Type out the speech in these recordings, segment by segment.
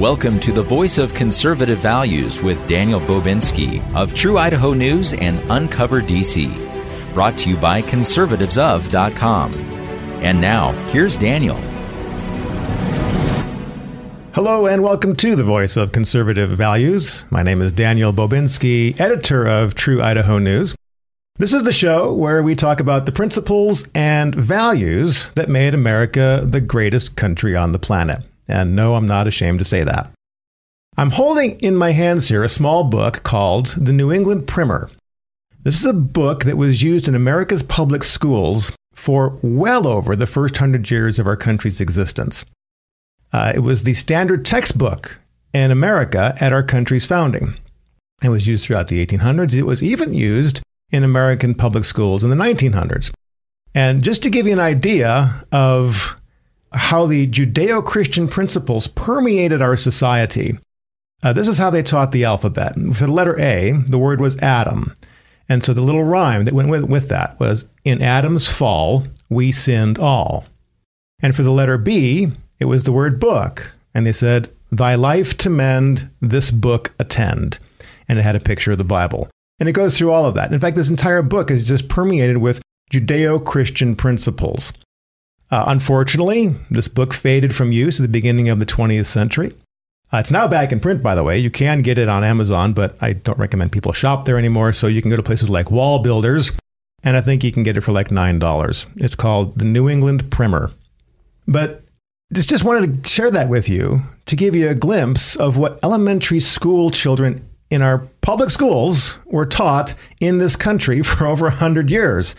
Welcome to the Voice of Conservative Values with Daniel Bobinski of True Idaho News and Uncover DC. Brought to you by conservativesof.com. And now, here's Daniel. Hello and welcome to the Voice of Conservative Values. My name is Daniel Bobinski, editor of True Idaho News. This is the show where we talk about the principles and values that made America the greatest country on the planet. And no, I'm not ashamed to say that. I'm holding in my hands here a small book called The New England Primer. This is a book that was used in America's public schools for well over the first hundred years of our country's existence. Uh, it was the standard textbook in America at our country's founding. It was used throughout the 1800s. It was even used in American public schools in the 1900s. And just to give you an idea of how the Judeo Christian principles permeated our society. Uh, this is how they taught the alphabet. For the letter A, the word was Adam. And so the little rhyme that went with, with that was In Adam's fall, we sinned all. And for the letter B, it was the word book. And they said, Thy life to mend, this book attend. And it had a picture of the Bible. And it goes through all of that. In fact, this entire book is just permeated with Judeo Christian principles. Uh, unfortunately, this book faded from use at the beginning of the 20th century. Uh, it's now back in print, by the way. You can get it on Amazon, but I don't recommend people shop there anymore. So you can go to places like Wall Builders, and I think you can get it for like $9. It's called the New England Primer. But just, just wanted to share that with you to give you a glimpse of what elementary school children in our public schools were taught in this country for over 100 years.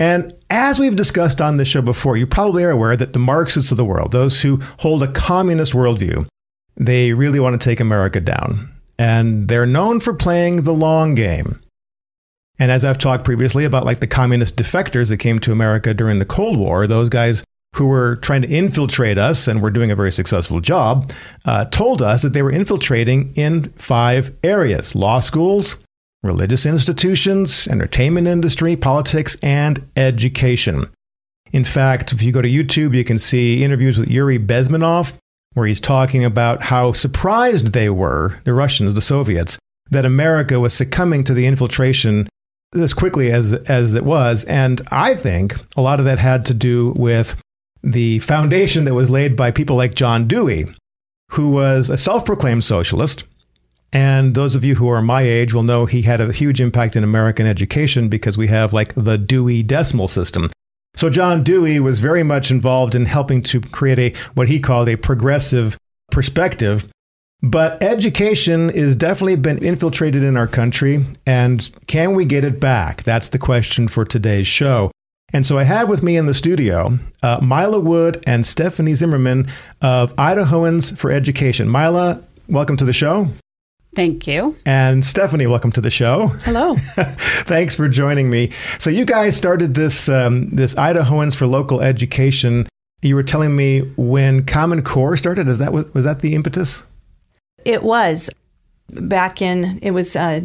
And as we've discussed on this show before, you probably are aware that the Marxists of the world, those who hold a communist worldview, they really want to take America down. And they're known for playing the long game. And as I've talked previously about like the communist defectors that came to America during the Cold War, those guys who were trying to infiltrate us and were doing a very successful job, uh, told us that they were infiltrating in five areas law schools, religious institutions, entertainment industry, politics, and education. In fact, if you go to YouTube, you can see interviews with Yuri Bezmenov, where he's talking about how surprised they were, the Russians, the Soviets, that America was succumbing to the infiltration as quickly as, as it was. And I think a lot of that had to do with the foundation that was laid by people like John Dewey, who was a self proclaimed socialist and those of you who are my age will know he had a huge impact in American education because we have like the Dewey Decimal System. So John Dewey was very much involved in helping to create a what he called a progressive perspective. But education has definitely been infiltrated in our country, and can we get it back? That's the question for today's show. And so I have with me in the studio uh, Mila Wood and Stephanie Zimmerman of Idahoans for Education. Mila, welcome to the show. Thank you. And Stephanie, welcome to the show. Hello. Thanks for joining me. So you guys started this um, this Idahoans for Local Education. You were telling me when Common Core started. Is that was, was that the impetus? It was back in it was uh,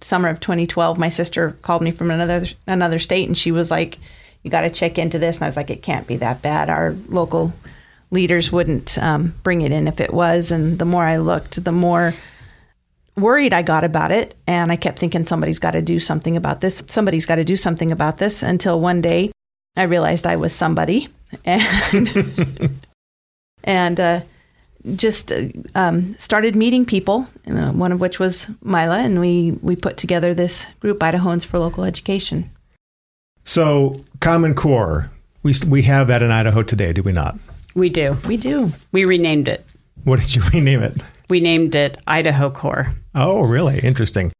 summer of 2012. My sister called me from another another state, and she was like, "You got to check into this." And I was like, "It can't be that bad." Our local leaders wouldn't um, bring it in if it was. And the more I looked, the more worried I got about it. And I kept thinking, somebody's got to do something about this. Somebody's got to do something about this until one day I realized I was somebody. And, and, uh, just uh, um, started meeting people, uh, one of which was Mila, and we, we put together this group, Idahoans for Local Education. So, Common Core, we, we have that in Idaho today, do we not? We do. We do. We renamed it. What did you rename it? We named it Idaho Core. Oh, really? Interesting.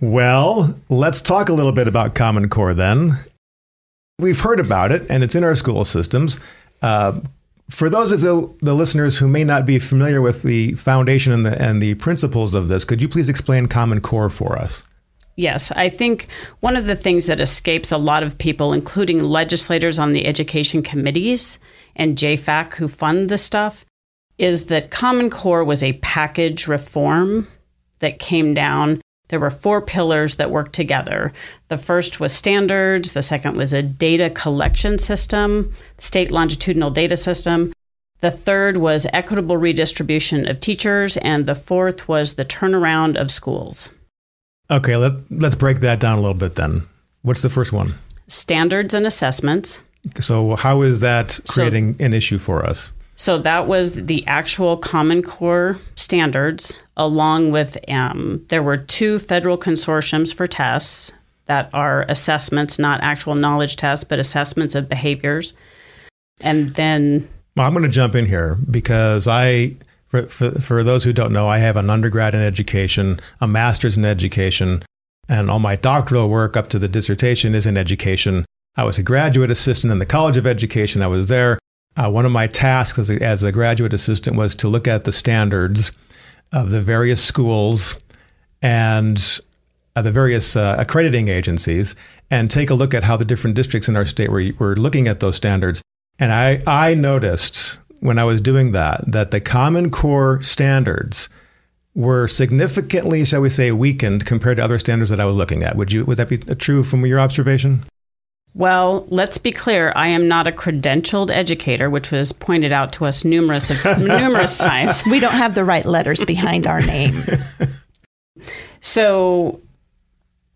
Well, let's talk a little bit about Common Core then. We've heard about it, and it's in our school systems. Uh, for those of the, the, listeners who may not be familiar with the foundation and the, and the principles of this, could you please explain Common Core for us? Yes, I think one of the things that escapes a lot of people, including legislators on the education committees and JFAC who fund the stuff, is that Common Core was a package reform that came down. There were four pillars that worked together. The first was standards, the second was a data collection system, state longitudinal data system. The third was equitable redistribution of teachers. And the fourth was the turnaround of schools. Okay, let, let's break that down a little bit then. What's the first one? Standards and assessments. So, how is that creating so, an issue for us? So, that was the actual Common Core standards, along with um, there were two federal consortiums for tests that are assessments, not actual knowledge tests, but assessments of behaviors. And then. Well, I'm going to jump in here because I, for, for, for those who don't know, I have an undergrad in education, a master's in education, and all my doctoral work up to the dissertation is in education. I was a graduate assistant in the College of Education. I was there. Uh, one of my tasks as a, as a graduate assistant was to look at the standards of the various schools and uh, the various uh, accrediting agencies and take a look at how the different districts in our state were, were looking at those standards. And I, I noticed when I was doing that that the Common Core standards were significantly, shall we say, weakened compared to other standards that I was looking at. Would you would that be true from your observation? Well, let's be clear. I am not a credentialed educator, which was pointed out to us numerous numerous times. We don't have the right letters behind our name. So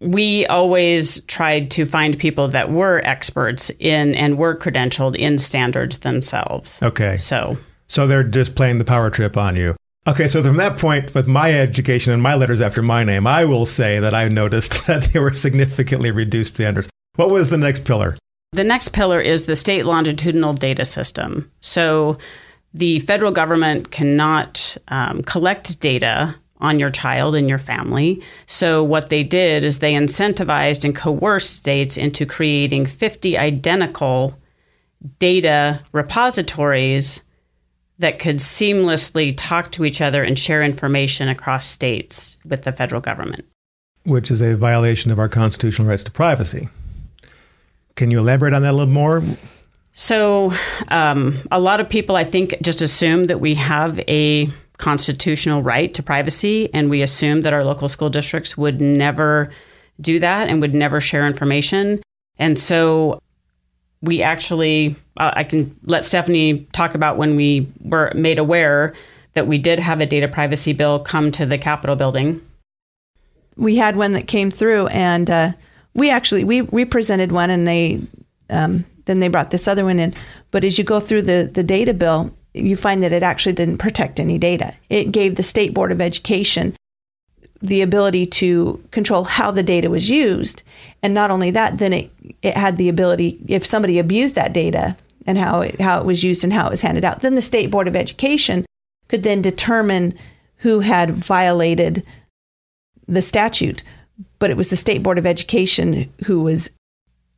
we always tried to find people that were experts in and were credentialed in standards themselves. Okay. So so they're just playing the power trip on you. Okay, so from that point, with my education and my letters after my name, I will say that I noticed that they were significantly reduced standards. What was the next pillar? The next pillar is the state longitudinal data system. So the federal government cannot um, collect data on your child and your family. So, what they did is they incentivized and coerced states into creating 50 identical data repositories that could seamlessly talk to each other and share information across states with the federal government. Which is a violation of our constitutional rights to privacy. Can you elaborate on that a little more? So, um, a lot of people, I think, just assume that we have a constitutional right to privacy, and we assume that our local school districts would never do that and would never share information. And so, we actually, uh, I can let Stephanie talk about when we were made aware that we did have a data privacy bill come to the Capitol building. We had one that came through, and uh, we actually we we presented one, and they um, then they brought this other one in. But as you go through the, the data bill, you find that it actually didn't protect any data. It gave the State Board of Education the ability to control how the data was used. And not only that, then it, it had the ability, if somebody abused that data and how it, how it was used and how it was handed out, then the State Board of Education could then determine who had violated the statute. But it was the State Board of Education who was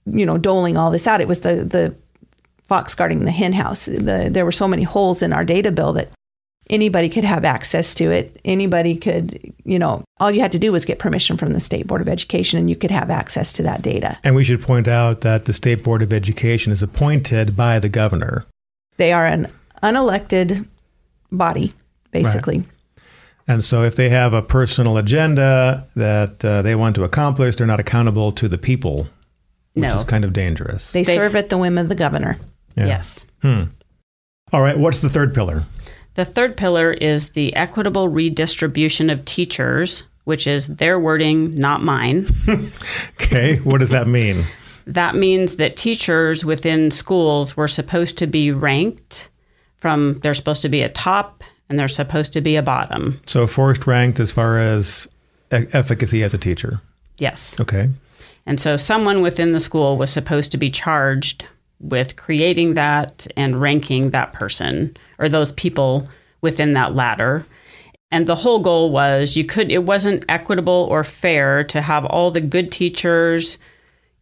you know, doling all this out. It was the the fox guarding the hen house. The, there were so many holes in our data bill that anybody could have access to it. Anybody could, you know, all you had to do was get permission from the State Board of Education and you could have access to that data. And we should point out that the State Board of Education is appointed by the governor. They are an unelected body, basically. Right. And so, if they have a personal agenda that uh, they want to accomplish, they're not accountable to the people which no. is kind of dangerous. They, they serve at the whim of the governor. Yeah. Yes. Hmm. All right. What's the third pillar? The third pillar is the equitable redistribution of teachers, which is their wording, not mine. okay. What does that mean? that means that teachers within schools were supposed to be ranked from, they're supposed to be a top and they're supposed to be a bottom. So forced ranked as far as e- efficacy as a teacher? Yes. Okay. And so someone within the school was supposed to be charged with creating that and ranking that person or those people within that ladder. And the whole goal was you could it wasn't equitable or fair to have all the good teachers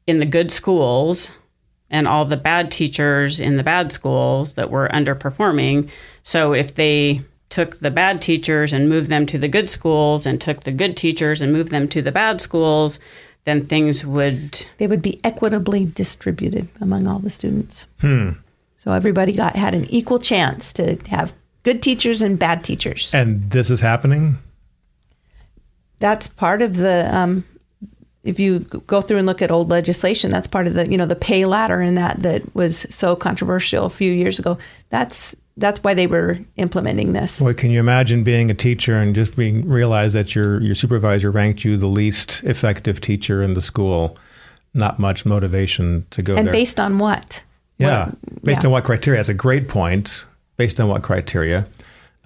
in the good schools and all the bad teachers in the bad schools that were underperforming. So if they took the bad teachers and moved them to the good schools and took the good teachers and moved them to the bad schools, then things would they would be equitably distributed among all the students. Hmm. So everybody got had an equal chance to have good teachers and bad teachers. And this is happening. That's part of the. Um, if you go through and look at old legislation, that's part of the you know the pay ladder and that that was so controversial a few years ago. That's that's why they were implementing this. Well, can you imagine being a teacher and just being realize that your your supervisor ranked you the least effective teacher in the school? Not much motivation to go and there. based on what? yeah, What- based yeah. on what criteria? That's a great point. Based on what criteria?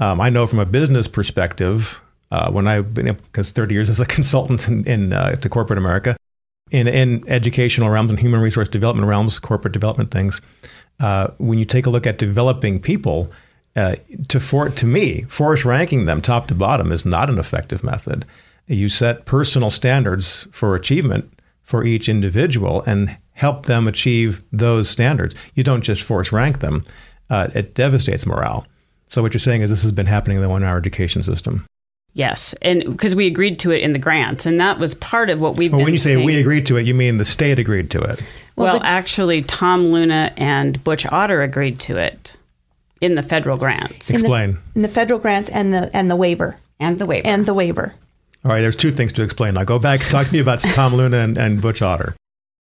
Um, I know from a business perspective, uh, when I've been because 30 years as a consultant in, in uh, to corporate America, in in educational realms and human resource development realms, corporate development things. Uh, when you take a look at developing people, uh, to for to me, force ranking them top to bottom is not an effective method. You set personal standards for achievement for each individual and help them achieve those standards. You don't just force rank them. Uh, it devastates morale. So what you're saying is this has been happening in the one-hour education system. Yes, and because we agreed to it in the grants, and that was part of what we've Well, been when you say seeing. we agreed to it, you mean the state agreed to it. Well, Well, the- actually, Tom Luna and Butch Otter agreed to it in the federal grants In the- Explain. in the federal grants and the and the waiver and the waiver. and the waiver. All right, there's two things to explain. Now go back, and talk to me about Tom Luna and, and Butch Otter.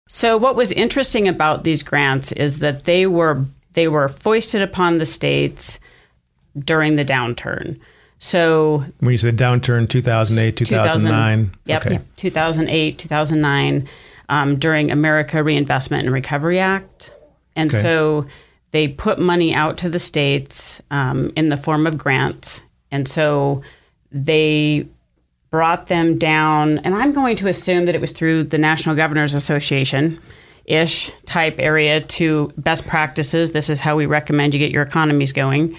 So what was interesting about these grants is that they were they were foisted upon the states during the downturn. So When you said downturn 2008, 2009. Yep, Okay. 2008, 2009, um, during America Reinvestment and Recovery Act, and Okay. so they put money out to the states um, in the form of grants, and so they brought them down. And I'm going to assume that it was through the National Governors Association. Ish type area to best practices. This is how we recommend you get your economies going.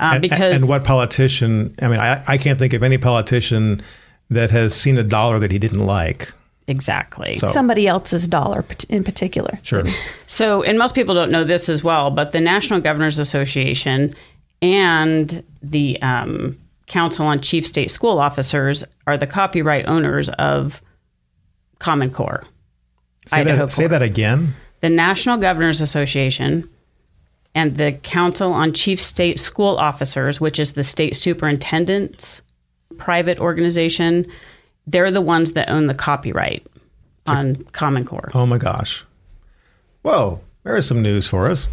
Uh, And- because and what politician? I mean, I, I can't think of any politician that has seen a dollar that he didn't like. exactly. So- Somebody else's dollar in particular. Sure. So, and most people don't know this as well, but the National Governors Association and the um, Council on Chief State School Officers are the copyright owners of Common Core. Say, Idaho that, say that again. The National Governors Association and the Council on Chief State School Officers, which is the state superintendent's private organization, they're the ones that own the copyright on Common Core. Oh my gosh. Whoa, there is some news for us.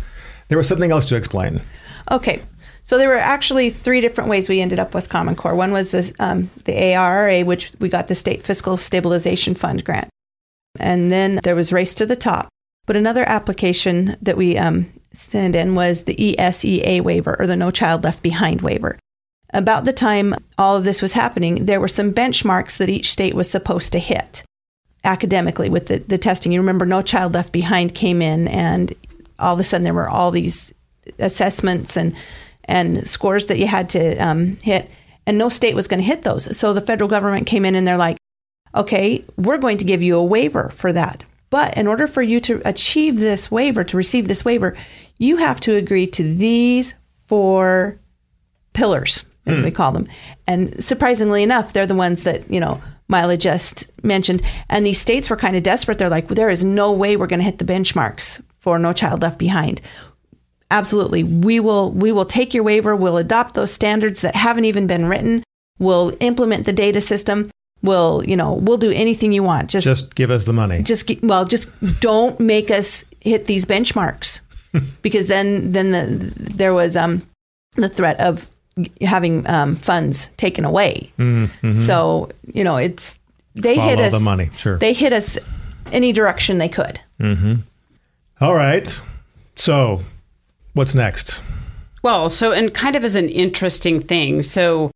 There was something else to explain. Okay. So there were actually three different ways we ended up with Common Core. One was this, um, the ARRA, which we got the State Fiscal Stabilization Fund grant. And then there was Race to the Top. But another application that we um, sent in was the ESEA waiver or the No Child Left Behind waiver. About the time all of this was happening, there were some benchmarks that each state was supposed to hit academically with the, the testing. You remember No Child Left Behind came in, and all of a sudden there were all these assessments and and scores that you had to um, hit, and no state was going to hit those. So the federal government came in and they're like, okay, we're going to give you a waiver for that. But in order for you to achieve this waiver, to receive this waiver, you have to agree to these four pillars, as we hmm. call them. And surprisingly enough, they're the ones that, you know, Mila just mentioned. And these states were kind of desperate. They're like, there is no way we're going to hit the benchmarks for No Child Left Behind. Absolutely. We will we will take your waiver, we'll adopt those standards that haven't even been written, we'll implement the data system, we'll, you know, we'll do anything you want. Just Just give us the money. just well just don't make us hit these benchmarks because then then the there was um the threat of having um, funds taken away so you know it's they hit us the money. Sure. they hit us any direction they could mm-hmm. All right. So, what's next? Well, so, and kind of as an interesting thing. So,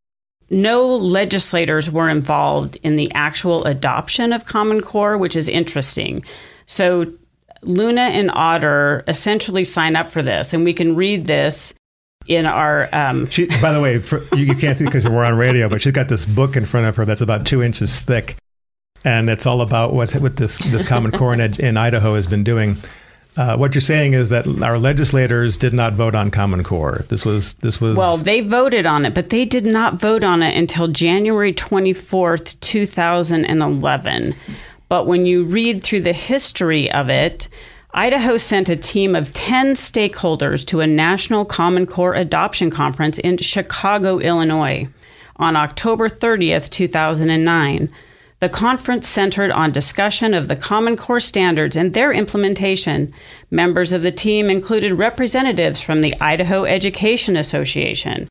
no legislators were involved in the actual adoption of Common Core, which is interesting. So, Luna and Otter essentially sign up for this, and we can read this in our. Um, She, by the way, for, you, you can't see because we're on radio, but she's got this book in front of her that's about two inches thick, and it's all about what what this this Common Core in, in Idaho has been doing. Uh, what you're saying is that our legislators did not vote on Common Core. This was this was well, they voted on it, but they did not vote on it until January 24th, 2011. But when you read through the history of it, Idaho sent a team of 10 stakeholders to a national Common Core adoption conference in Chicago, Illinois on October 30th, 2009. The conference centered on discussion of the Common Core standards and their implementation. Members of the team included representatives from the Idaho Education Association,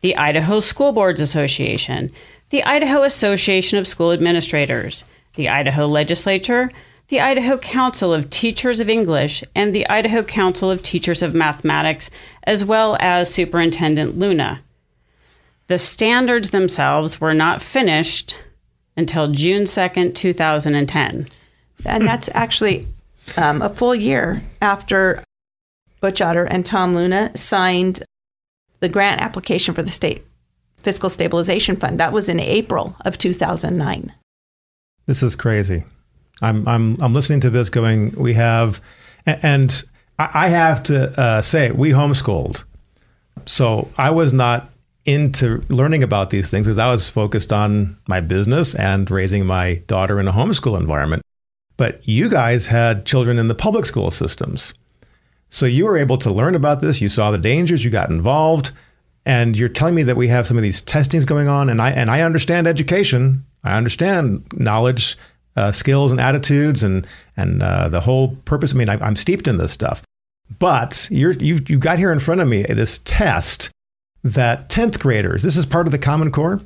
the Idaho School Boards Association, the Idaho Association of School Administrators, the Idaho Legislature, the Idaho Council of Teachers of English, and the Idaho Council of Teachers of Mathematics, as well as Superintendent Luna. The standards themselves were not finished until June 2nd, 2010. And that's actually um, a full year after Butch Otter and Tom Luna signed the grant application for the state fiscal stabilization fund. That was in April of 2009. This is crazy. I'm I'm I'm listening to this going. We have, and I have to uh, say we homeschooled, so I was not into learning about these things because I was focused on my business and raising my daughter in a homeschool environment. But you guys had children in the public school systems. So you were able to learn about this. You saw the dangers, you got involved, and you're telling me that we have some of these testings going on. And I and I understand education. I understand knowledge, uh, skills, and attitudes, and and uh, the whole purpose. I mean, I, I'm steeped in this stuff. But you're you've you got here in front of me this test that 10th graders, this is part of the Common Core?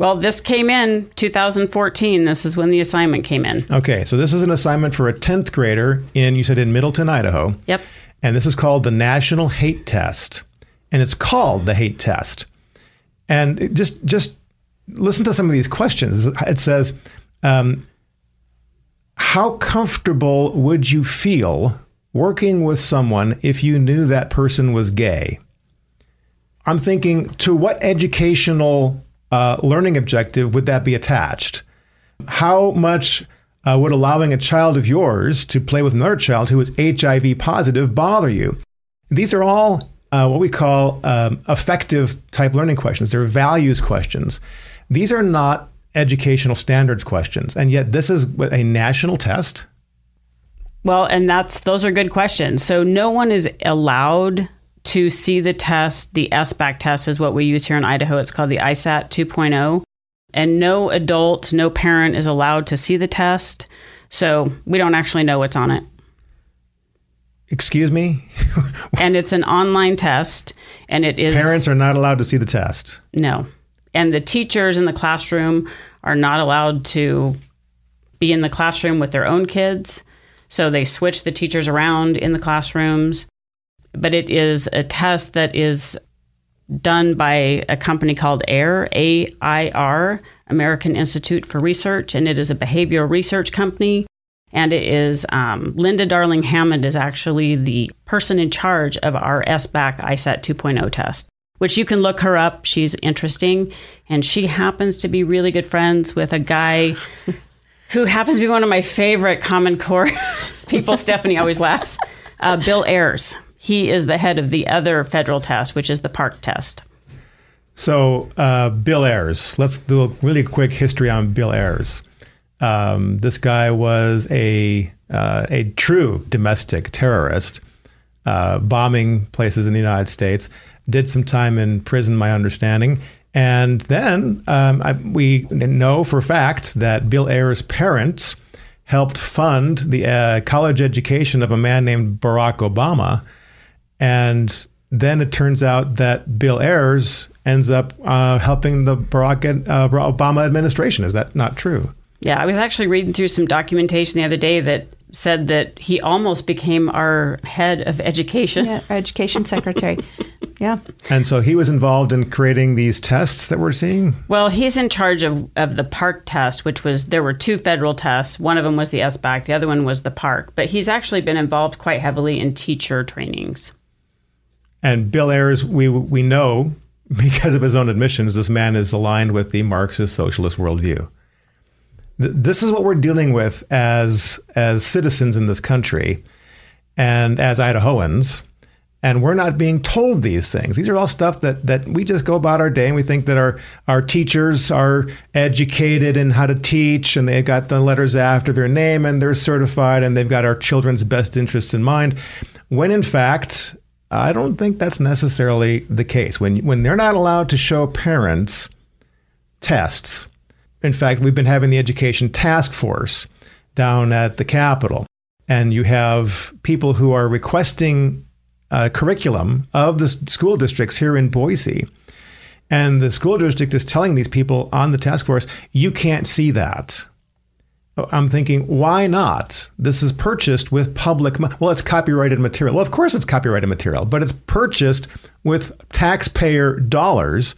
Well, this came in 2014. This is when the assignment came in. Okay, so this is an assignment for a 10th grader in, you said, in Middleton, Idaho. Yep. And this is called the National Hate Test. And it's called the Hate Test. And just, just listen to some of these questions. It says, um, How comfortable would you feel working with someone if you knew that person was gay? I'm thinking to what educational uh, learning objective would that be attached? How much uh, would allowing a child of yours to play with another child who is HIV positive bother you? These are all uh, what we call um, affective type learning questions. They're values questions. These are not educational standards questions, and yet this is a national test. Well, and that's those are good questions. So no one is allowed to see the test. The SBAC test is what we use here in Idaho. It's called the ISAT 2.0. And no adult, no parent is allowed to see the test. So we don't actually know what's on it. Excuse me? and it's an online test. And it is. Parents are not allowed to see the test. No. And the teachers in the classroom are not allowed to be in the classroom with their own kids. So they switch the teachers around in the classrooms but it is a test that is done by a company called AIR, A I R, American Institute for Research, and it is a behavioral research company. And it is um, Linda Darling Hammond is actually the person in charge of our SBAC ISAT 2.0 test, which you can look her up. She's interesting, and she happens to be really good friends with a guy who happens to be one of my favorite Common Core people. Stephanie always laughs. Uh, Bill Ayers he is the head of the other federal test, which is the PARCC test. So, uh, Bill Ayers, let's do a really quick history on Bill Ayers. Um, this guy was a uh, a true domestic terrorist, uh, bombing places in the United States. Did some time in prison, my understanding, and then um, I, we know for fact that Bill Ayers' parents helped fund the uh, college education of a man named Barack Obama and then it turns out that Bill Ayers ends up uh, helping the Barack uh, Obama administration. Is that not true? Yeah, I was actually reading through some documentation the other day that said that he almost became our head of education. Yeah, our education secretary. yeah. And so he was involved in creating these tests that we're seeing? Well, he's in charge of, of the PARCC test, which was there were two federal tests. One of them was the SBAC, the other one was the PARCC. But he's actually been involved quite heavily in teacher trainings. And Bill Ayers, we we know because of his own admissions, this man is aligned with the Marxist socialist worldview. This is what we're dealing with as as citizens in this country, and as Idahoans, and we're not being told these things. These are all stuff that that we just go about our day, and we think that our our teachers are educated in how to teach, and they've got the letters after their name, and they're certified, and they've got our children's best interests in mind. When in fact, I don't think that's necessarily the case. When when they're not allowed to show parents tests, in fact, we've been having the education task force down at the Capitol, and you have people who are requesting a curriculum of the school districts here in Boise. And the school district is telling these people on the task force, you can't see that. I'm thinking, why not? This is purchased with public money. Well, it's copyrighted material. Well, of course it's copyrighted material, but it's purchased with taxpayer dollars,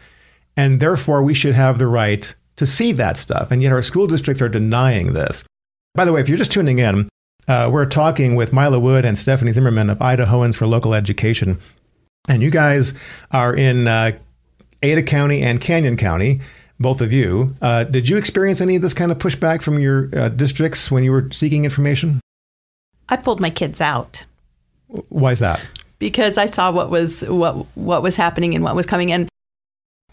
and therefore we should have the right to see that stuff. And yet our school districts are denying this. By the way, if you're just tuning in, uh, we're talking with Mila Wood and Stephanie Zimmerman of Idahoans for Local Education. And you guys are in uh, Ada County and Canyon County both of you. Uh, did you experience any of this kind of pushback from your uh, districts when you were seeking information? I pulled my kids out. Why is that? Because I saw what was what what was happening and what was coming in.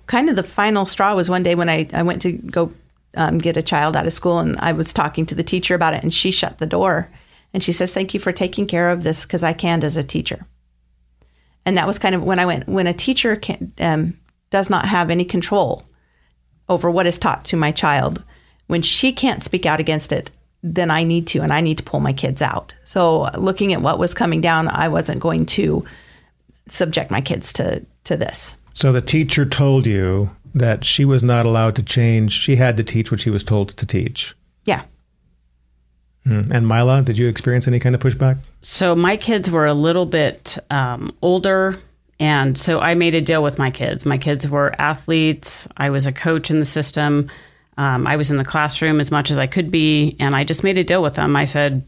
Kind of the final straw was one day when I, I went to go um, get a child out of school and I was talking to the teacher about it and she shut the door and she says, "Thank you for taking care of this because I can't as a teacher." And that was kind of when I went when a teacher can, um, does not have any control over what is taught to my child, when she can't speak out against it, then I need to, and I need to pull my kids out. So, looking at what was coming down, I wasn't going to subject my kids to to this. So the teacher told you that she was not allowed to change. She had to teach what she was told to teach. Yeah. Hmm. And Mila, did you experience any kind of pushback? So my kids were a little bit um, older and so I made a deal with my kids. My kids were athletes. I was a coach in the system. Um, I was in the classroom as much as I could be. And I just made a deal with them. I said,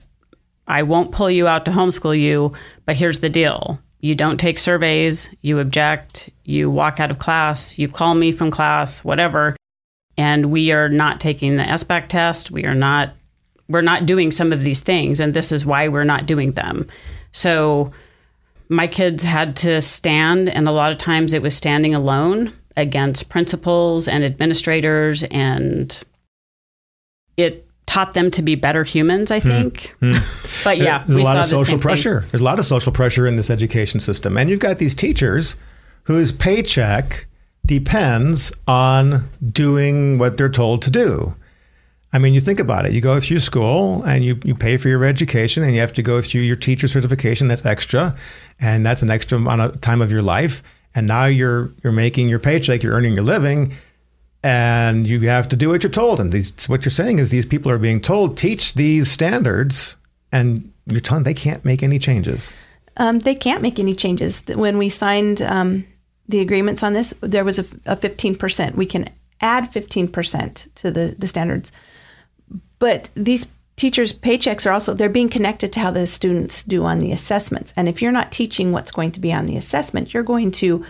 I won't pull you out to homeschool you, but here's the deal. You don't take surveys, you object, you walk out of class, you call me from class, whatever. And we are not taking the SBAC test. We are not we're not doing some of these things and this is why we're not doing them. So my kids had to stand, and a lot of times it was standing alone against principals and administrators, and it taught them to be better humans, I hmm. think. Mm. But yeah, there's a lot of social pressure. Thing. There's a lot of social pressure in this education system. And you've got these teachers whose paycheck depends on doing what they're told to do. I mean, you think about it. You go through school and you, you pay for your education and you have to go through your teacher certification. That's extra. And that's an extra amount of time of your life. And now you're, you're making your paycheck, you're earning your living and you have to do what you're told. And these, what you're saying is these people are being told, teach these standards and you're telling they can't make any changes. Um, they can't make any changes. When we signed um, the agreements on this, there was a, a 15%. We can add 15% to the, the standards but these teachers' paychecks are also they're being connected to how the students do on the assessments. And if you're not teaching what's going to be on the assessment, you're going to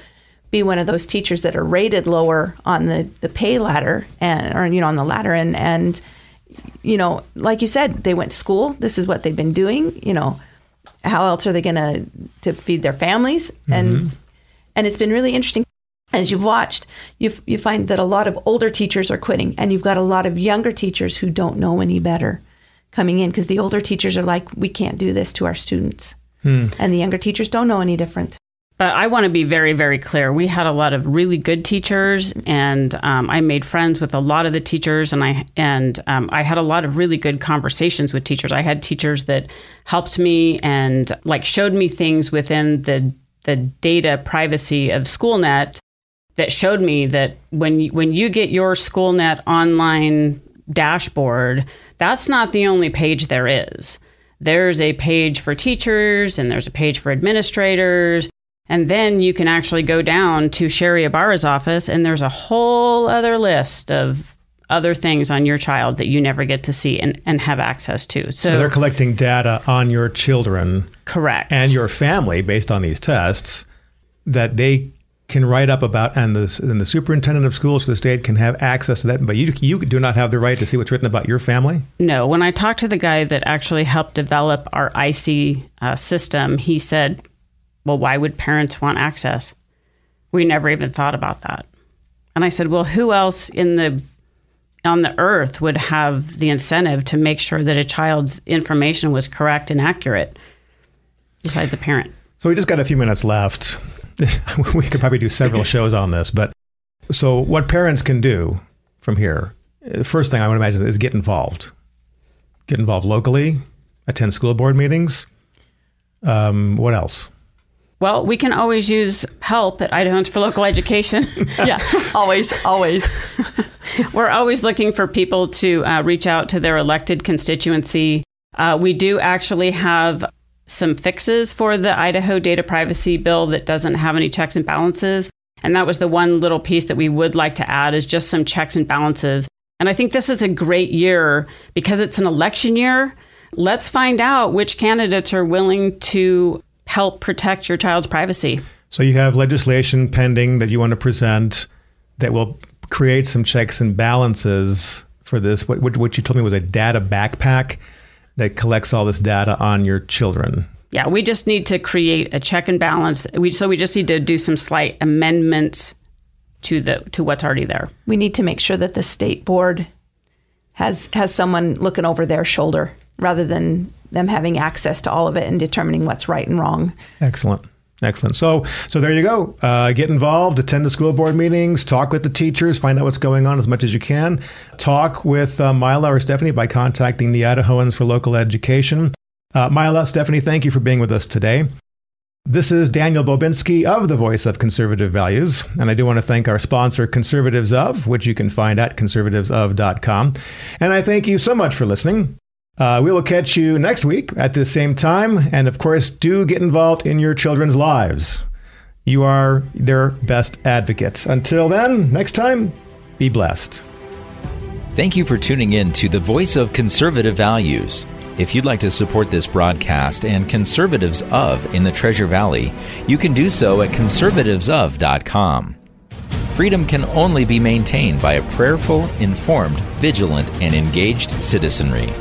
be one of those teachers that are rated lower on the, the pay ladder and or you know on the ladder and and you know like you said they went to school this is what they've been doing you know how else are they going to to feed their families and mm-hmm. and it's been really interesting as you've watched, you you find that a lot of older teachers are quitting, and you've got a lot of younger teachers who don't know any better coming in because the older teachers are like, we can't do this to our students, hmm. and the younger teachers don't know any different. But I want to be very, very clear. We had a lot of really good teachers, and um, I made friends with a lot of the teachers, and I and um, I had a lot of really good conversations with teachers. I had teachers that helped me and like showed me things within the the data privacy of SchoolNet that showed me that when you, when you get your SchoolNet online dashboard, that's not the only page there is. There's a page for teachers and there's a page for administrators. And then you can actually go down to Sherri Ybarra's office and there's a whole other list of other things on your child that you never get to see and, and have access to. So, so they're collecting data on your children. Correct. And your family based on these tests that they can write up about, and the, and the superintendent of schools for the state can have access to that. But you, you do not have the right to see what's written about your family? No. When I talked to the guy that actually helped develop our IC uh, system, he said, Well, why would parents want access? We never even thought about that. And I said, Well, who else in the on the earth would have the incentive to make sure that a child's information was correct and accurate besides a parent? So we just got a few minutes left. we could probably do several shows on this, but so what parents can do from here the first thing I would imagine is get involved. Get involved locally, attend school board meetings. Um, what else? Well, we can always use help at Idahoans for Local Education. yeah, always, always. We're always looking for people to uh, reach out to their elected constituency. Uh, we do actually have some fixes for the Idaho data privacy bill that doesn't have any checks and balances. And that was the one little piece that we would like to add is just some checks and balances. And I think this is a great year because it's an election year. Let's find out which candidates are willing to help protect your child's privacy. So you have legislation pending that you want to present that will create some checks and balances for this. What, what you told me was a data backpack that collects all this data on your children. Yeah, we just need to create a check and balance. We, so we just need to do some slight amendments to the to what's already there. We need to make sure that the state board has has someone looking over their shoulder rather than them having access to all of it and determining what's right and wrong. Excellent. Excellent. So, so there you go. Uh, get involved, attend the school board meetings, talk with the teachers, find out what's going on as much as you can. Talk with uh, Mila or Stephanie by contacting the Idahoans for Local Education. Uh, Mila, Stephanie, thank you for being with us today. This is Daniel Bobinski of the Voice of Conservative Values, and I do want to thank our sponsor, Conservatives of, which you can find at conservativesof.com. And I thank you so much for listening. Uh, we will catch you next week at the same time. And of course, do get involved in your children's lives. You are their best advocates. Until then, next time, be blessed. Thank you for tuning in to the Voice of Conservative Values. If you'd like to support this broadcast and conservatives of in the Treasure Valley, you can do so at conservativesof.com. Freedom can only be maintained by a prayerful, informed, vigilant, and engaged citizenry.